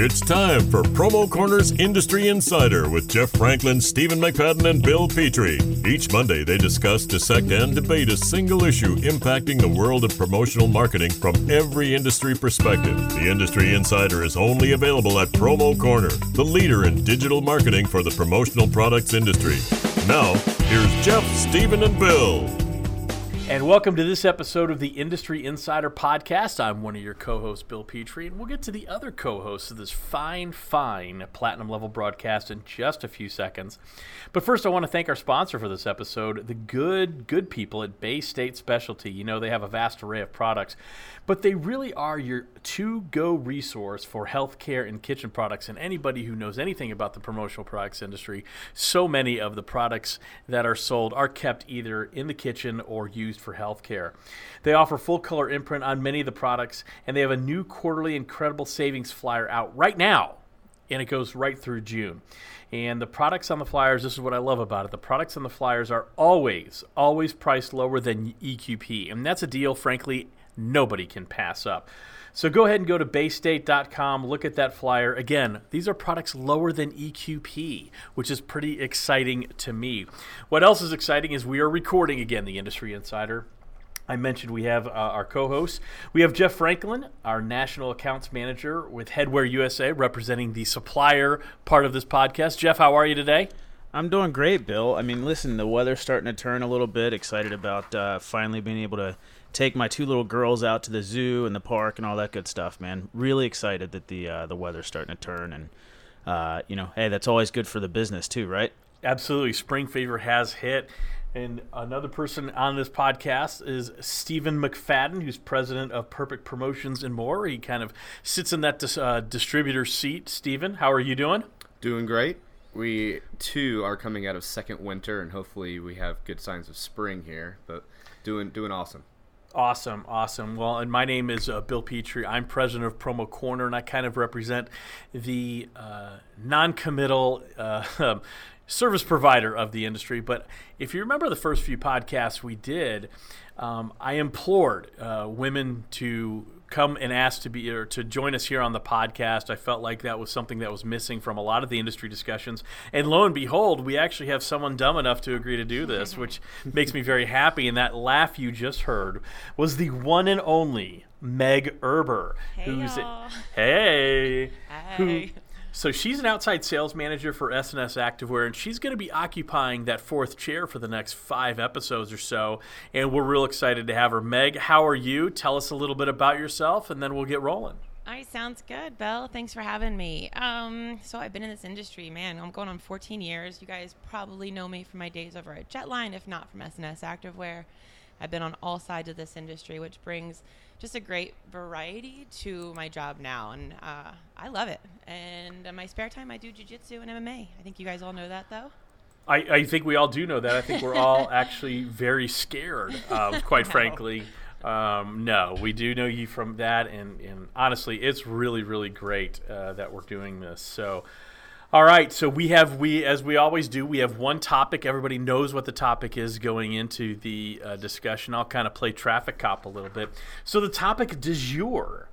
It's time for Promo Corner's Industry Insider with Jeff Franklin, Stephen McFadden, and Bill Petrie. Each Monday, they discuss, dissect, and debate a single issue impacting the world of promotional marketing from every industry perspective. The Industry Insider is only available at Promo Corner, the leader in digital marketing for the promotional products industry. Now, here's Jeff, Stephen, and Bill. And welcome to this episode of the Industry Insider Podcast. I'm one of your co hosts, Bill Petrie, and we'll get to the other co hosts of this fine, fine platinum level broadcast in just a few seconds. But first, I want to thank our sponsor for this episode, the good, good people at Bay State Specialty. You know, they have a vast array of products, but they really are your to go resource for healthcare and kitchen products. And anybody who knows anything about the promotional products industry, so many of the products that are sold are kept either in the kitchen or used for healthcare. They offer full color imprint on many of the products, and they have a new quarterly incredible savings flyer out right now, and it goes right through June. And the products on the flyers, this is what I love about it. The products on the flyers are always, always priced lower than EQP. And that's a deal, frankly, nobody can pass up. So go ahead and go to baystate.com, look at that flyer. Again, these are products lower than EQP, which is pretty exciting to me. What else is exciting is we are recording again the Industry Insider. I mentioned we have uh, our co hosts. We have Jeff Franklin, our national accounts manager with Headwear USA, representing the supplier part of this podcast. Jeff, how are you today? I'm doing great, Bill. I mean, listen, the weather's starting to turn a little bit. Excited about uh, finally being able to take my two little girls out to the zoo and the park and all that good stuff, man. Really excited that the uh, the weather's starting to turn, and uh, you know, hey, that's always good for the business too, right? Absolutely, spring fever has hit. And another person on this podcast is Stephen McFadden, who's president of Perfect Promotions and More. He kind of sits in that dis- uh, distributor seat. Stephen, how are you doing? Doing great. We too are coming out of second winter, and hopefully we have good signs of spring here. But doing doing awesome. Awesome, awesome. Well, and my name is uh, Bill Petrie. I'm president of Promo Corner, and I kind of represent the uh, non-committal uh, service provider of the industry. But if you remember the first few podcasts we did, um, I implored uh, women to come and ask to be or to join us here on the podcast. I felt like that was something that was missing from a lot of the industry discussions. And lo and behold, we actually have someone dumb enough to agree to do this, which makes me very happy. And that laugh you just heard was the one and only Meg Erber, hey who's y'all. hey, Hey. So she's an outside sales manager for S&S Activewear, and she's going to be occupying that fourth chair for the next five episodes or so. And we're real excited to have her. Meg, how are you? Tell us a little bit about yourself, and then we'll get rolling. Right, sounds good, Bill. Thanks for having me. Um, so I've been in this industry, man. I'm going on 14 years. You guys probably know me from my days over at Jetline, if not from S&S Activewear. I've been on all sides of this industry, which brings just a great variety to my job now, and uh, I love it. And in my spare time, I do jujitsu and MMA. I think you guys all know that, though. I, I think we all do know that. I think we're all actually very scared, um, quite No. frankly. Um, no, we do know you from that, and, and honestly, it's really, really great uh, that we're doing this. So, all right, so we have we as we always do, we have one topic. Everybody knows what the topic is going into the uh, discussion. I'll kind of play traffic cop a little bit. So the topic du jour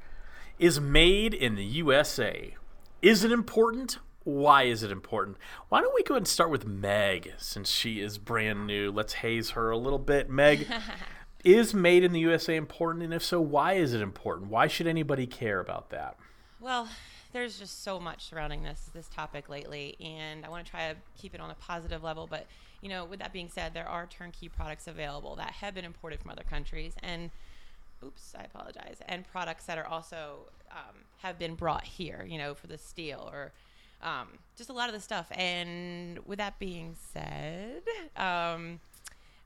is made in the USA. Is it important? Why is it important? Why don't we go ahead and start with Meg since she is brand new? Let's haze her a little bit. Meg, is made in the USA important? And if so, why is it important? Why should anybody care about that? Well, there's just so much surrounding this this topic lately, and I want to try to keep it on a positive level. But you know, with that being said, there are turnkey products available that have been imported from other countries, and oops, I apologize, and products that are also um, have been brought here. You know, for the steel or um, just a lot of the stuff. And with that being said, um,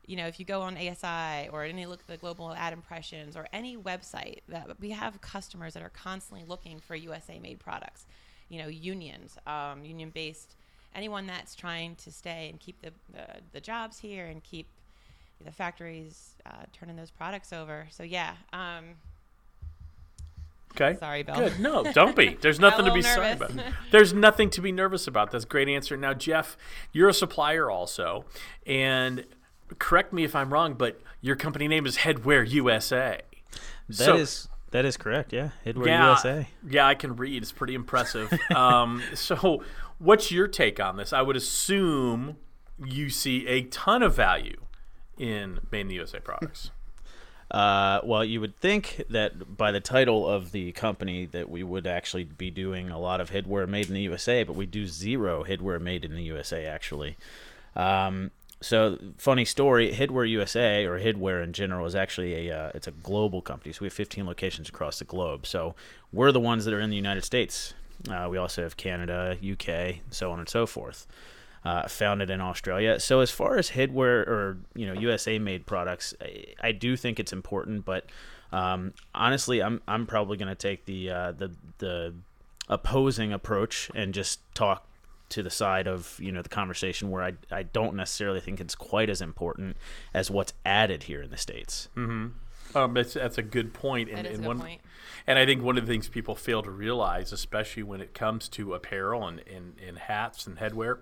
you know, if you go on ASI or any look at the global ad impressions or any website that we have customers that are constantly looking for USA made products, you know, unions, um, union based, anyone that's trying to stay and keep the, the, the jobs here and keep the factories uh, turning those products over. So yeah, um, Okay. Sorry, Bill. Good. No, don't be. There's nothing to be little sorry about. There's nothing to be nervous about. That's a great answer. Now, Jeff, you're a supplier also, and correct me if I'm wrong, but your company name is Headwear USA. That is That is correct. Yeah, Headwear yeah, USA. Yeah, I can read. It's pretty impressive. um, so, what's your take on this? I would assume you see a ton of value in made in the USA products. Uh, well, you would think that by the title of the company that we would actually be doing a lot of headwear made in the USA, but we do zero headwear made in the USA actually. Um, so funny story, Headwear USA or Headwear in general is actually a uh, it's a global company. So we have 15 locations across the globe. So we're the ones that are in the United States. Uh, we also have Canada, UK, so on and so forth uh, founded in Australia. So as far as headwear or you know USA made products, I, I do think it's important. But um, honestly, I'm I'm probably going to take the uh, the the opposing approach and just talk to the side of you know the conversation where I, I don't necessarily think it's quite as important as what's added here in the states. Mm-hmm. Um, that's that's a good point. That and, a good one, point. And I think one of the things people fail to realize, especially when it comes to apparel and, and, and hats and headwear,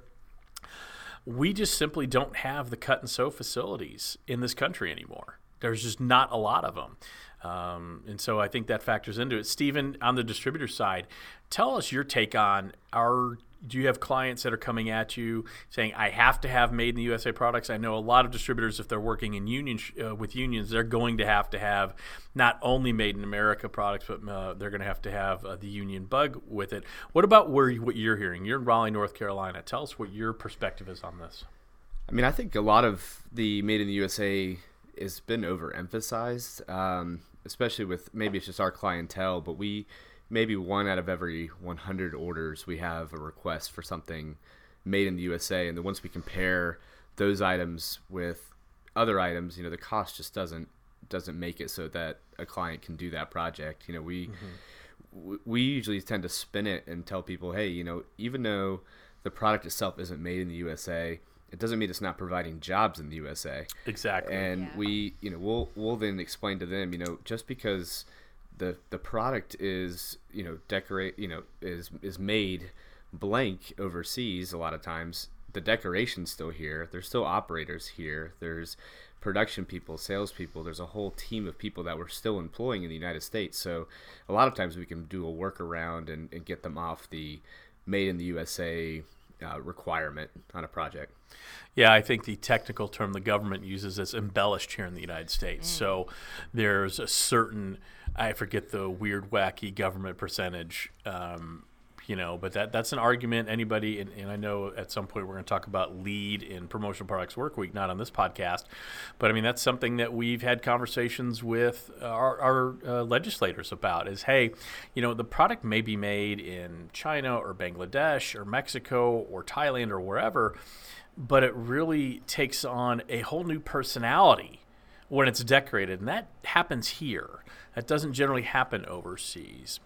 we just simply don't have the cut and sew facilities in this country anymore. There's just not a lot of them. Um, and so I think that factors into it. Stephen, on the distributor side, tell us your take on our do you have clients that are coming at you saying I have to have made in the USA products? I know a lot of distributors, if they're working in union uh, with unions, they're going to have to have not only made in America products, but uh, they're going to have to have uh, the union bug with it. What about where what you're hearing? You're in Raleigh, North Carolina. Tell us what your perspective is on this. I mean, I think a lot of the made in the USA has been overemphasized, um, especially with maybe it's just our clientele, but we maybe one out of every 100 orders we have a request for something made in the USA, and then once we compare those items with other items, you know, the cost just doesn't doesn't make it so that a client can do that project. You know, we mm-hmm. we usually tend to spin it and tell people, hey, you know, even though the product itself isn't made in the USA, it doesn't mean it's not providing jobs in the USA. Exactly. And Yeah. we, you know, we'll we'll then explain to them, you know, just because the the product is, you know, decorate, you know, is is made blank overseas a lot of times, the decoration's still here. There's still operators here. There's production people, salespeople. There's a whole team of people that we're still employing in the United States. So a lot of times we can do a workaround and, and get them off the made in the USA uh, requirement on a project. Yeah, I think the technical term the government uses is embellished here in the United States. So there's a certain, I forget the weird, wacky government percentage, um, you know, but that that's an argument anybody, and, and I know at some point we're going to talk about lead in promotional products work week, not on this podcast, but I mean, that's something that we've had conversations with our, our uh, legislators about is, hey, you know, the product may be made in China or Bangladesh or Mexico or Thailand or wherever but it really takes on a whole new personality when it's decorated, and that happens here. That doesn't generally happen overseas.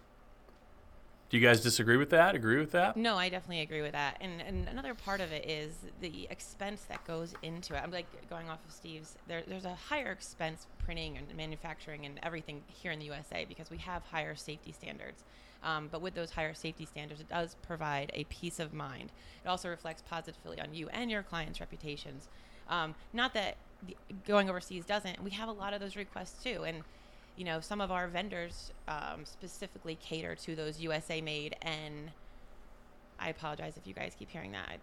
Do you guys disagree with that? Agree with that? No, I definitely agree with that. And, and another part of it is the expense that goes into it. I'm like going off of Steve's. There, there's a higher expense printing and manufacturing and everything here in the USA because we have higher safety standards. Um, but with those higher safety standards, it does provide a peace of mind. It also reflects positively on you and your clients' reputations. Um, not that the, going overseas doesn't. We have a lot of those requests too, and you know some of our vendors um, specifically cater to those USA made. And I apologize if you guys keep hearing that. I,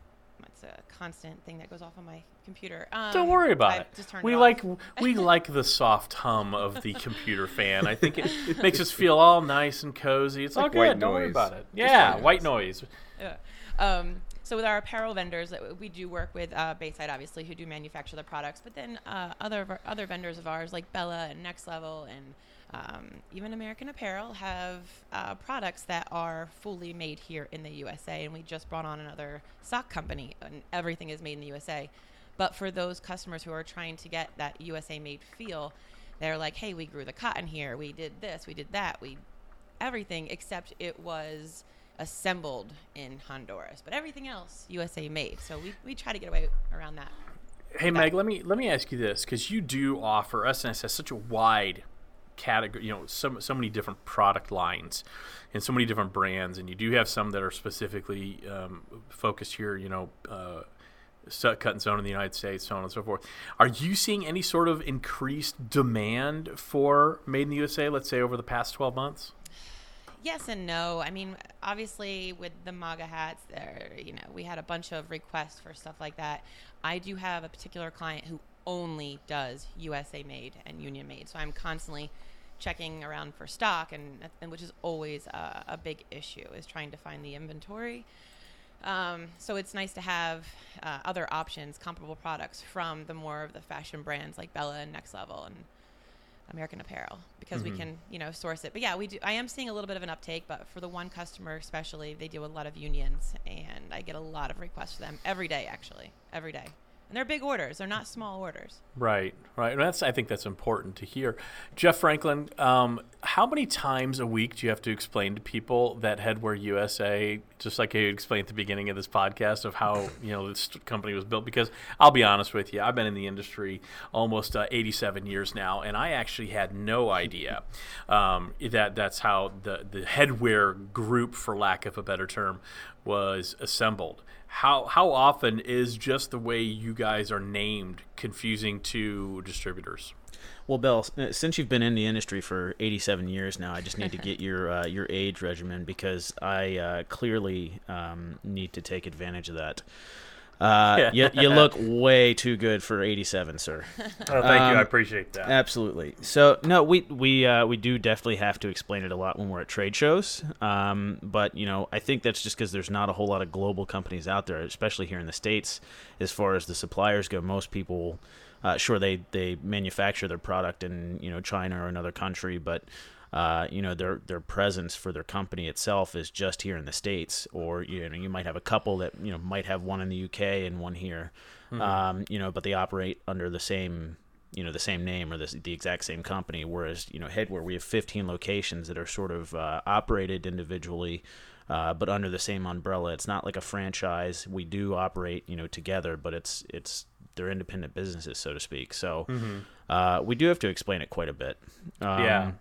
it's a constant thing that goes off on my computer. Um, Don't worry about I it. Just we it off. like we like the soft hum of the computer fan. I think it makes us feel all nice and cozy. It's, all like good. white Don't worry noise. about it. Just Yeah, white white noise. Yeah. Um, so with our apparel vendors, uh, we do work with uh, Bayside, obviously, who do manufacture the products, but then uh, other other vendors of ours like Bella and Next Level and um, even American Apparel have uh, products that are fully made here in the USA. And we just brought on another sock company, and everything is made in the USA. But for those customers who are trying to get that USA made feel, they're like, "Hey, we grew the cotton here. We did this. We did that. We everything except it was assembled in Honduras, but everything else USA made. So we, we try to get away around that. Hey Meg, let me let me ask you this because you do offer S&S has such a wide category, you know, so so many different product lines and so many different brands, and you do have some that are specifically um, focused here, you know, uh, cut and sewn in the United States, so on and so forth. Are you seeing any sort of increased demand for made in the USA? Let's say over the past twelve months. Yes and no. I mean, obviously, with the MAGA hats, there, you know, we had a bunch of requests for stuff like that. I do have a particular client who only does USA made and union made, so I'm constantly checking around for stock, and, and which is always a, a big issue is trying to find the inventory. Um, so it's nice to have uh, other options, comparable products from the more of the fashion brands like Bella and Next Level and American Apparel because Mm-hmm. we can, you know, source it. But yeah, we do. I am seeing a little bit of an uptake, but for the one customer especially, they do a lot of unions, and I get a lot of requests for them every day, actually, every day. And they're big orders; they're not small orders. Right, right. And that's I think that's important to hear. Jeff Franklin, um, how many times a week do you have to explain to people that Headwear USA, just like you explained at the beginning of this podcast of how you know this company was built? Because I'll be honest with you, I've been in the industry almost uh, 87 years now, and I actually had no idea um, that that's how the the Headwear group, for lack of a better term, was assembled how how often is just the way you guys are named confusing to distributors? Well, Bill, since you've been in the industry for 87 years now, I just need to get your uh, your age regimen because I uh, clearly um, need to take advantage of that. Uh, you, you look way too good for 87, sir. Oh, thank you. I appreciate that. Absolutely. So no, we we uh, we do definitely have to explain it a lot when we're at trade shows. Um, but you know, I think that's just because there's not a whole lot of global companies out there, especially here in the states. As far as the suppliers go, most people, uh, sure they they manufacture their product in you know China or another country, but uh, you know their their presence for their company itself is just here in the states, or you know you might have a couple that you know might have one in the UK and one here, um, you know, but they operate under the same you know the same name or the, the exact same company. Whereas you know Headwear, we have 15 locations that are sort of uh, operated individually. Uh, but under the same umbrella, it's not like a franchise. We do operate, you know, together, but it's it's they're independent businesses, so to speak. So uh, we do have to explain it quite a bit. Um, Yeah.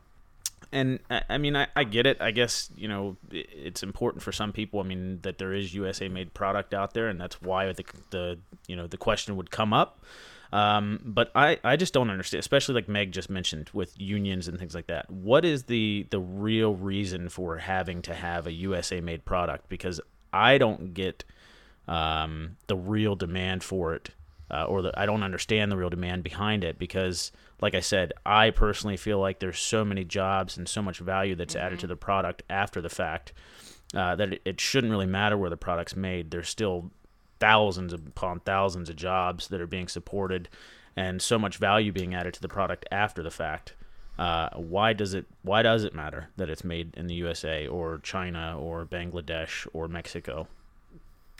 And I, mean, I, I get it. I guess you know it's important for some people. I mean, that there is USA made product out there, and that's why the the you know the question would come up. Um, but I, I just don't understand, especially like Meg just mentioned with unions and things like that. What is the the real reason for having to have a USA made product? Because I don't get um, the real demand for it, uh, or the, I don't understand the real demand behind it. Because, like I said, I personally feel like there's so many jobs and so much value that's added to the product after the fact uh, that it, it shouldn't really matter where the product's made. There's still thousands upon thousands of jobs that are being supported, and so much value being added to the product after the fact. Uh, why does it Why does it matter that it's made in the USA or China or Bangladesh or Mexico?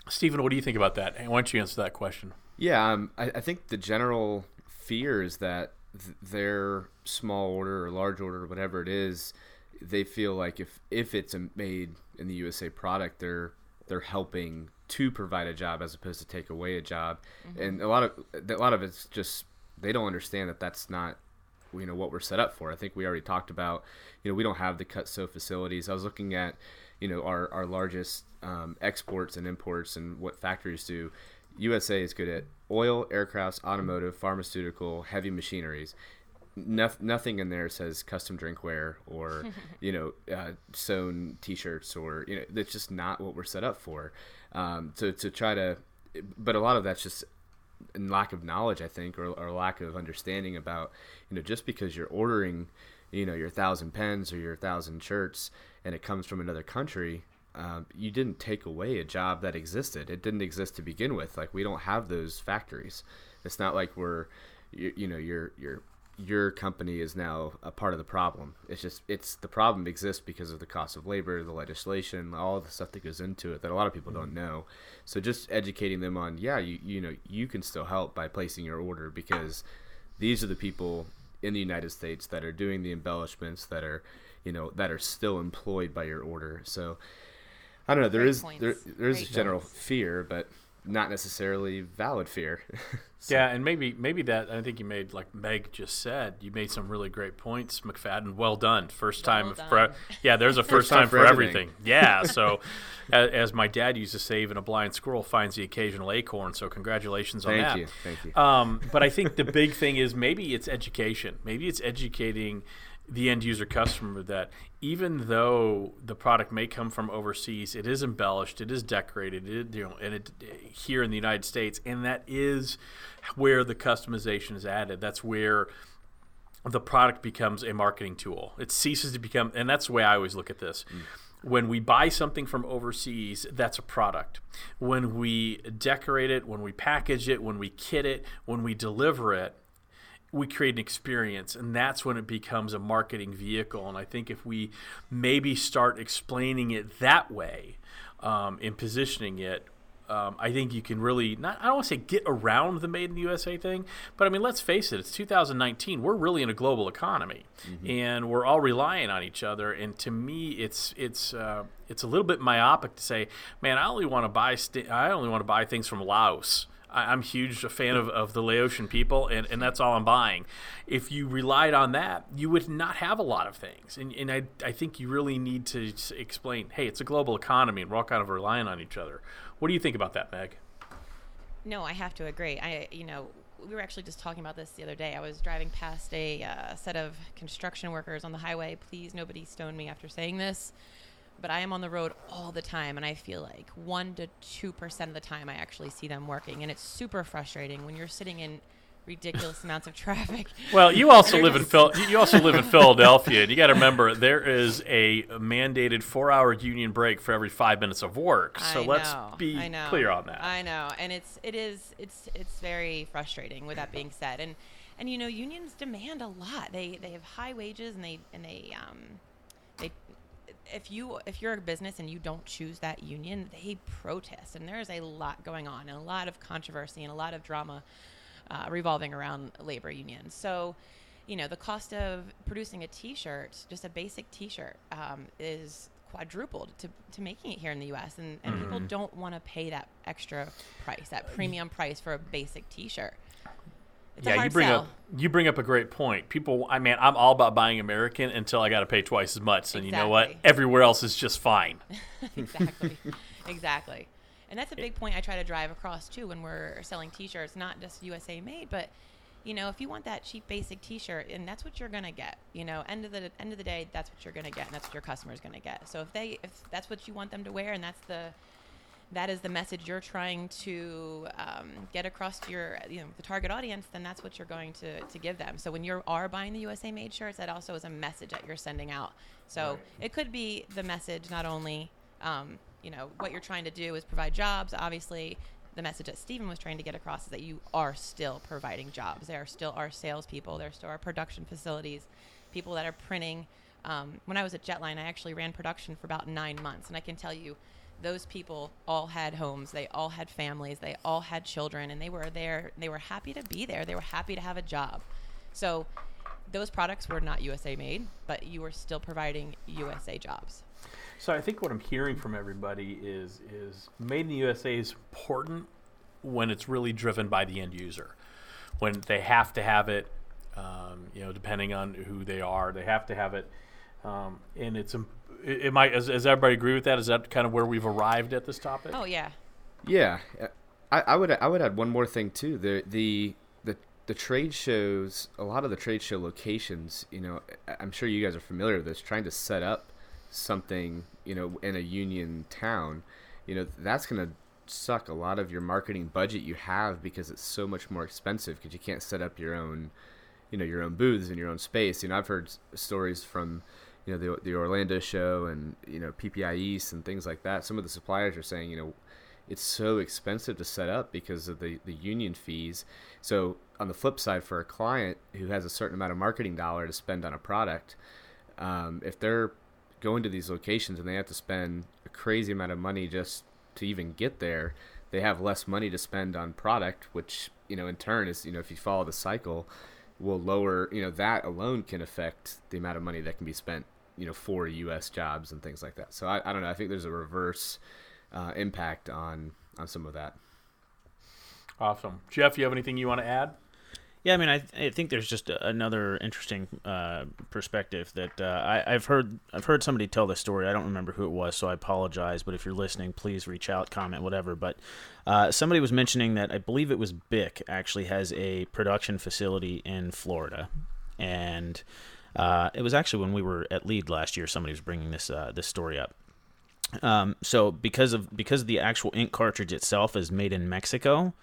Stephen, what do you think about that? Why don't you answer that question? Yeah, um, I, I think the general fear is that th- their small order or large order, or whatever it is, they feel like if if it's a made in the USA product, they're they're helping to provide a job as opposed to take away a job, and a lot of a lot of it's just they don't understand that that's not you know what we're set up for. I think we already talked about you know we don't have the cut sew facilities. I was looking at you know our our largest um, exports and imports and what factories do. USA is good at oil, aircrafts, automotive, pharmaceutical, heavy machineries. Noth- nothing in there says custom drinkware or you know uh, sewn T-shirts or you know that's just not what we're set up for. Um, to to try to, but a lot of that's just lack of knowledge, I think, or, or lack of understanding about, you know, just because you're ordering, you know, your thousand pens or your thousand shirts, and it comes from another country, um, you didn't take away a job that existed. It didn't exist to begin with. Like we don't have those factories. It's not like we're, you, you know, your your your company is now a part of the problem. It's just it's the problem exists because of the cost of labor, the legislation, all the stuff that goes into it that a lot of people don't know. So just educating them on, yeah, you you know, you can still help by placing your order because these are the people in the United States that are doing the embellishments that are, you know, that are still employed by your order. So I don't know, there Great is there there is Great general points. fear, but not necessarily valid fear. So- Yeah, and maybe maybe that I think you made like Meg just said. You made some really great points, McFadden. Well done. First Well time done. for yeah. There's a first, time time, for for everything. everything. Yeah. So, as, as my dad used to say, even a blind squirrel finds the occasional acorn. So congratulations on Thank that. you, thank you. Um, but I think the big thing is maybe it's education. Maybe it's educating the end user customer that even though the product may come from overseas, it is embellished, it is decorated, it, you know, and it here in the United States, and that is where the customization is added. That's where the product becomes a marketing tool. It ceases to become, and that's the way I always look at this. Mm. When we buy something from overseas, that's a product. When we decorate it, when we package it, when we kit it, when we deliver it, we create an experience and that's when it becomes a marketing vehicle and i think if we maybe start explaining it that way um, and positioning it um, I think you can really not. I don't want to say get around the "Made in the USA" thing, but I mean, let's face it. It's 2019. We're really in a global economy, and we're all relying on each other. And to me, it's it's uh, it's a little bit myopic to say, "Man, I only want to buy st- I only want to buy things from Laos." I- I'm huge a fan of, of the Laotian people, and, and that's all I'm buying. If you relied on that, you would not have a lot of things. And, and I, I think you really need to explain hey, it's a global economy, and we're all kind of relying on each other. What do you think about that, Meg? No, I have to agree. I, you know, we were actually just talking about this the other day. I was driving past a uh, set of construction workers on the highway. Please, nobody stone me after saying this, but I am on the road all the time, and I feel like one to two percent of the time I actually see them working, and it's super frustrating when you're sitting in ridiculous amounts of traffic. Well, you also live in Phil. You also live in Philadelphia, and you got to remember there is a mandated four-hour union break for every five minutes of work. So I let's know, be clear on that. I know, and it's it is it's it's very frustrating. With that being said, and and you know unions demand a lot. They they have high wages and they and they um they if you if you're a business and you don't choose that union, they protest, and there is a lot going on and a lot of controversy and a lot of drama uh, revolving around labor unions. So. You know, the cost of producing a T-shirt, just a basic T-shirt, um, is quadrupled to, to making it here in the U.S. and, and people don't want to pay that extra price, that premium price for a basic T-shirt. It's yeah, you bring sell. up you bring up a great point. People, I mean, I'm all about buying American until I got to pay twice as much, and you know what? Everywhere else is just fine. exactly, exactly. And that's a big point I try to drive across too when we're selling T-shirts, not just USA made, but you know, if you want that cheap basic T-shirt, and that's what you're gonna get. You know, end of the end of the day, that's what you're gonna get, and that's what your customer's gonna get. So if they, if that's what you want them to wear, and that's the that is the message you're trying to um, get across to your you know the target audience then that's what you're going to, to give them so when you are buying the usa made shirts that also is a message that you're sending out so it could be the message not only um, you know what you're trying to do is provide jobs obviously the message that Stephen was trying to get across is that you are still providing jobs. There are still our salespeople. There still are production facilities, people that are printing. Um, when I was at Jetline, I actually ran production for about nine months, and I can tell you, those people all had homes. They all had families. They all had children, and they were there. They were happy to be there. They were happy to have a job. So, those products were not USA made, but you were still providing USA jobs. So I think what I'm hearing from everybody is is made in the USA is important when it's really driven by the end user, when they have to have it. Um, you know, depending on who they are, they have to have it, um, and it's. im- It, it might. Does, does everybody agree with that? Is that kind of where we've arrived at this topic? Oh yeah, Yeah, uh, I, I would I would add one more thing too. The the the the trade shows, a lot of the trade show locations, you know, I- I'm sure you guys are familiar with this. Trying to set up something, you know, in a union town, you know, that's gonna suck a lot of your marketing budget you have because it's so much more expensive because you can't set up your own, you know, your own booths in your own space. You know, I've heard stories from you know the the Orlando show and you know PPI East and things like that. Some of the suppliers are saying, you know, it's so expensive to set up because of the the union fees. So on the flip side, for a client who has a certain amount of marketing dollar to spend on a product, um, if they're going to these locations and they have to spend a crazy amount of money just to even get there, they have less money to spend on product, which you know in turn is you know if you follow the cycle, will lower you know that alone can affect the amount of money that can be spent you know for U.S. jobs and things like that. So I, I don't know. I think there's a reverse uh, impact on on some of that. Awesome, Jeff. You have anything you want to add? Yeah, I mean, I, I think there's just a, another interesting uh, perspective that uh, I, have heard. I've heard somebody tell this story. I don't remember who it was, so I apologize. But if you're listening, please reach out, comment, whatever. But uh, somebody was mentioning that I believe it was Bic actually has a production facility in Florida, and uh, it was actually when we were at Lead last year. Somebody was bringing this uh, this story up. Um, so because of because the actual ink cartridge itself is made in Mexico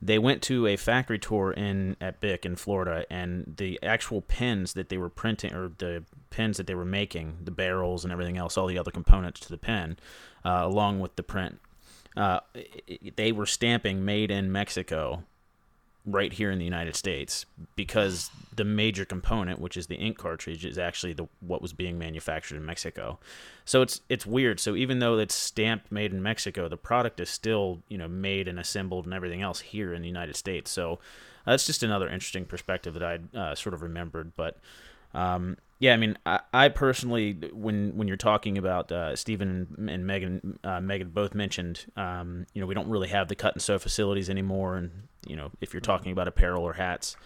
they went to a factory tour in at Bic in Florida, and the actual pens that they were printing, or the pens that they were making, the barrels and everything else, all the other components to the pen, uh, along with the print, uh, they were stamping "Made in Mexico" right here in the United States because the major component, which is the ink cartridge, is actually the what was being manufactured in Mexico. So it's it's weird. So even though it's stamped made in Mexico, the product is still you know made and assembled and everything else here in the United States. So that's just another interesting perspective that I uh, sort of remembered. But um, yeah, I mean, I, I, personally, when when you're talking about uh, Stephen and Megan, uh, Megan both mentioned, um, you know, we don't really have the cut and sew facilities anymore, and you know, if you're talking about apparel or hats,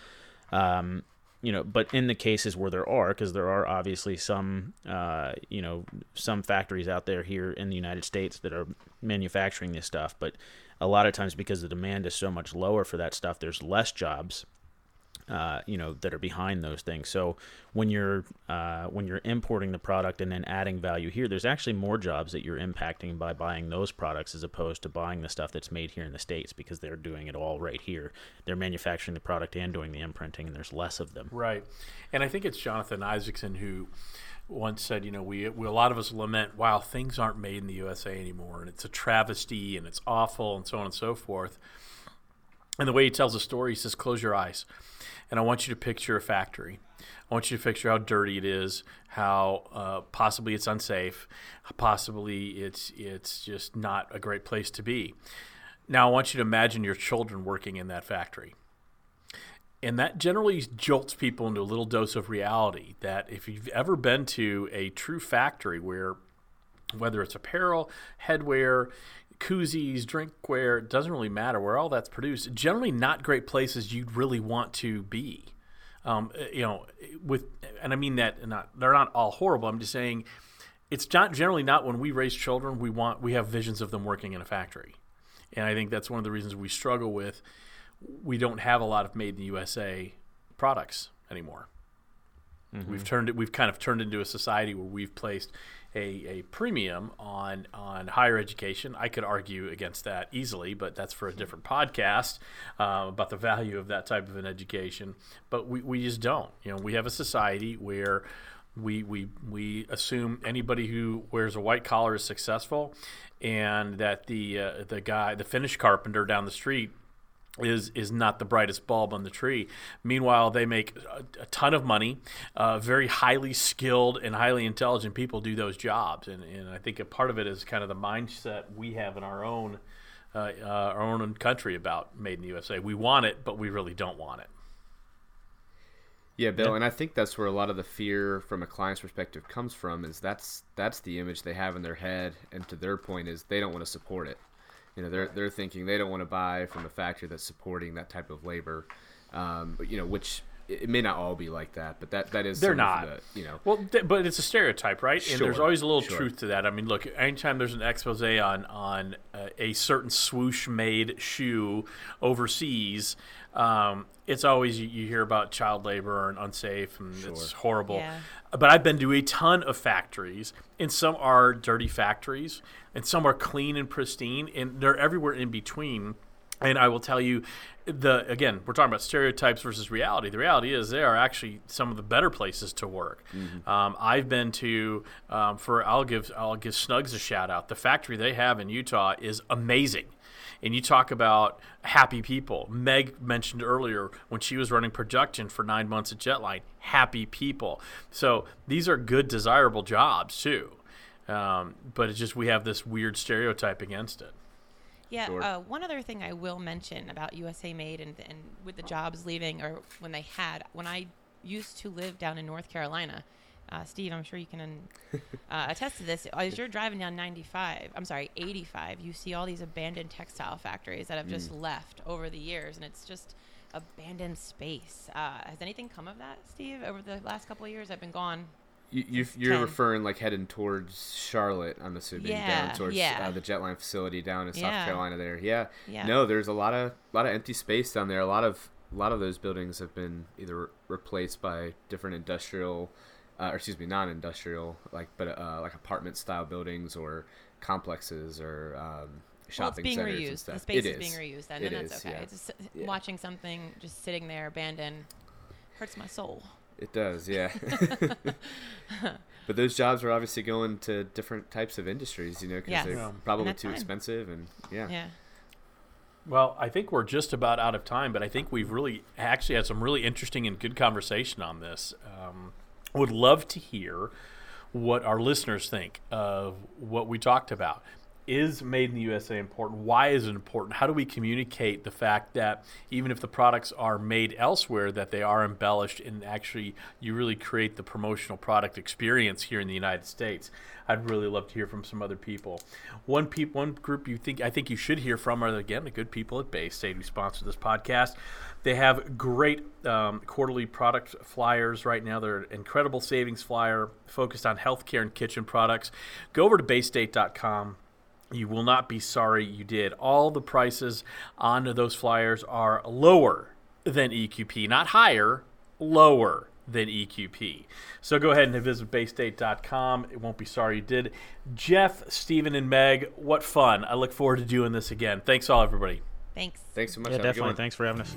um, you know, but in the cases where there are, because there are obviously some, uh, you know, some factories out there here in the United States that are manufacturing this stuff, but a lot of times because the demand is so much lower for that stuff, there's less jobs uh, you know that are behind those things. So when you're uh, when you're importing the product and then adding value here, there's actually more jobs that you're impacting by buying those products as opposed to buying the stuff that's made here in the states because they're doing it all right here. They're manufacturing the product and doing the imprinting, and there's less of them. Right, and I think it's Jonathan Isaacson who once said, you know, we, we, a lot of us lament, wow, things aren't made in the USA anymore, and it's a travesty, and it's awful, and so on and so forth. And the way he tells the story, he says, close your eyes and I want you to picture a factory. I want you to picture how dirty it is, how uh, possibly it's unsafe, possibly it's it's just not a great place to be. Now I want you to imagine your children working in that factory. And that generally jolts people into a little dose of reality that if you've ever been to a true factory where whether it's apparel, headwear, koozies, drinkware, it doesn't really matter where all that's produced. Generally, not great places you'd really want to be. Um, eh, you know, with and I mean that not they're not all horrible. I'm just saying it's not generally not when we raise children we want we have visions of them working in a factory, and I think that's one of the reasons we struggle with. We don't have a lot of made in the USA products anymore. Mm-hmm. We've turned it. We've kind of turned into a society where we've placed a, a premium on on higher education. I could argue against that easily, but that's for a different podcast uh, about the value of that type of an education. But we, we just don't. You know, we have a society where we we we assume anybody who wears a white collar is successful, and that the uh, the guy, the finish carpenter down the street is is not the brightest bulb on the tree. Meanwhile, they make a, a ton of money. Uh, very highly skilled and highly intelligent people do those jobs, and, and I think a part of it is kind of the mindset we have in our own uh, uh, our own country about made in the USA. We want it, but we really don't want it. Yeah, Bill, yeah. and I think that's where a lot of the fear from a client's perspective comes from. Is that's that's the image they have in their head, and to their point is they don't want to support it. You know, they're they're thinking they don't want to buy from a factory that's supporting that type of labor, um, but you know, which it may not all be like that, but that that is they're not. The, you know, well, th- but it's a stereotype, right? Sure, and there's always a little sure. truth to that. I mean, look, anytime there's an expose on on uh, a certain swoosh made shoe overseas, um, it's always you, you, hear about child labor and unsafe, and sure. it's horrible. Yeah. But I've been to a ton of factories, and some are dirty factories, and some are clean and pristine, and they're everywhere in between. And I will tell you, the again, we're talking about stereotypes versus reality. The reality is they are actually some of the better places to work. Mm-hmm. Um, I've been to um, for I'll give I'll give Snugz a shout out. The factory they have in Utah is amazing. And you talk about happy people. Meg mentioned earlier when she was running production for nine months at Jetline, happy people. So these are good, desirable jobs too. Um, but it's just we have this weird stereotype against it. Yeah. Sure. Uh, one other thing I will mention about USA Made and, and with the jobs leaving or when they had, when I used to live down in North Carolina, uh, Steve, I'm sure you can uh, attest to this. As you're driving down 95, I'm sorry, 85, you see all these abandoned textile factories that have just Mm. left over the years, and it's just abandoned space. Uh, has anything come of that, Steve, over the last couple of years? I've been gone. You, you, 10. referring like heading towards Charlotte, I'm assuming, Yeah, down towards yeah. uh, the Jetline facility down in Yeah. South Carolina. There, yeah. Yeah. No, there's a lot of lot of empty space down there. A lot of a lot of those buildings have been either replaced by different industrial, uh, or excuse me, non-industrial, like but uh, like apartment style buildings or complexes or um, Well, it's being centers and reused. The space It is being reused, then, It then that's is, okay. yeah. It's just, Yeah. watching something just sitting there abandoned hurts my soul. It does, yeah. but those jobs are obviously going to different types of industries, you know, because Yes. they're Yeah. probably too fine. expensive, and yeah. Yeah. Well, I think we're just about out of time, but I think we've really actually had some really interesting and good conversation on this. Um, would love to hear what our listeners think of what we talked about. Is made in the USA important? Why is it important? How do we communicate the fact that even if the products are made elsewhere, that they are embellished and actually you really create the promotional product experience here in the United States? I'd really love to hear from some other people. One peop, one group you think I think you should hear from are again the good people at Bay State who sponsor this podcast. They have great um, quarterly product flyers right now. They're an incredible savings flyer focused on healthcare and kitchen products. Go over to baystate.com. You will not be sorry you did. All the prices on those flyers are lower than EQP, not higher, lower than EQP. So go ahead and visit baystate.com. It won't be sorry you did. Jeff, Stephen, and Meg, what fun. I look forward to doing this again. Thanks all, everybody. Thanks. Thanks so much. Yeah, Have a good definitely. Thanks for having us.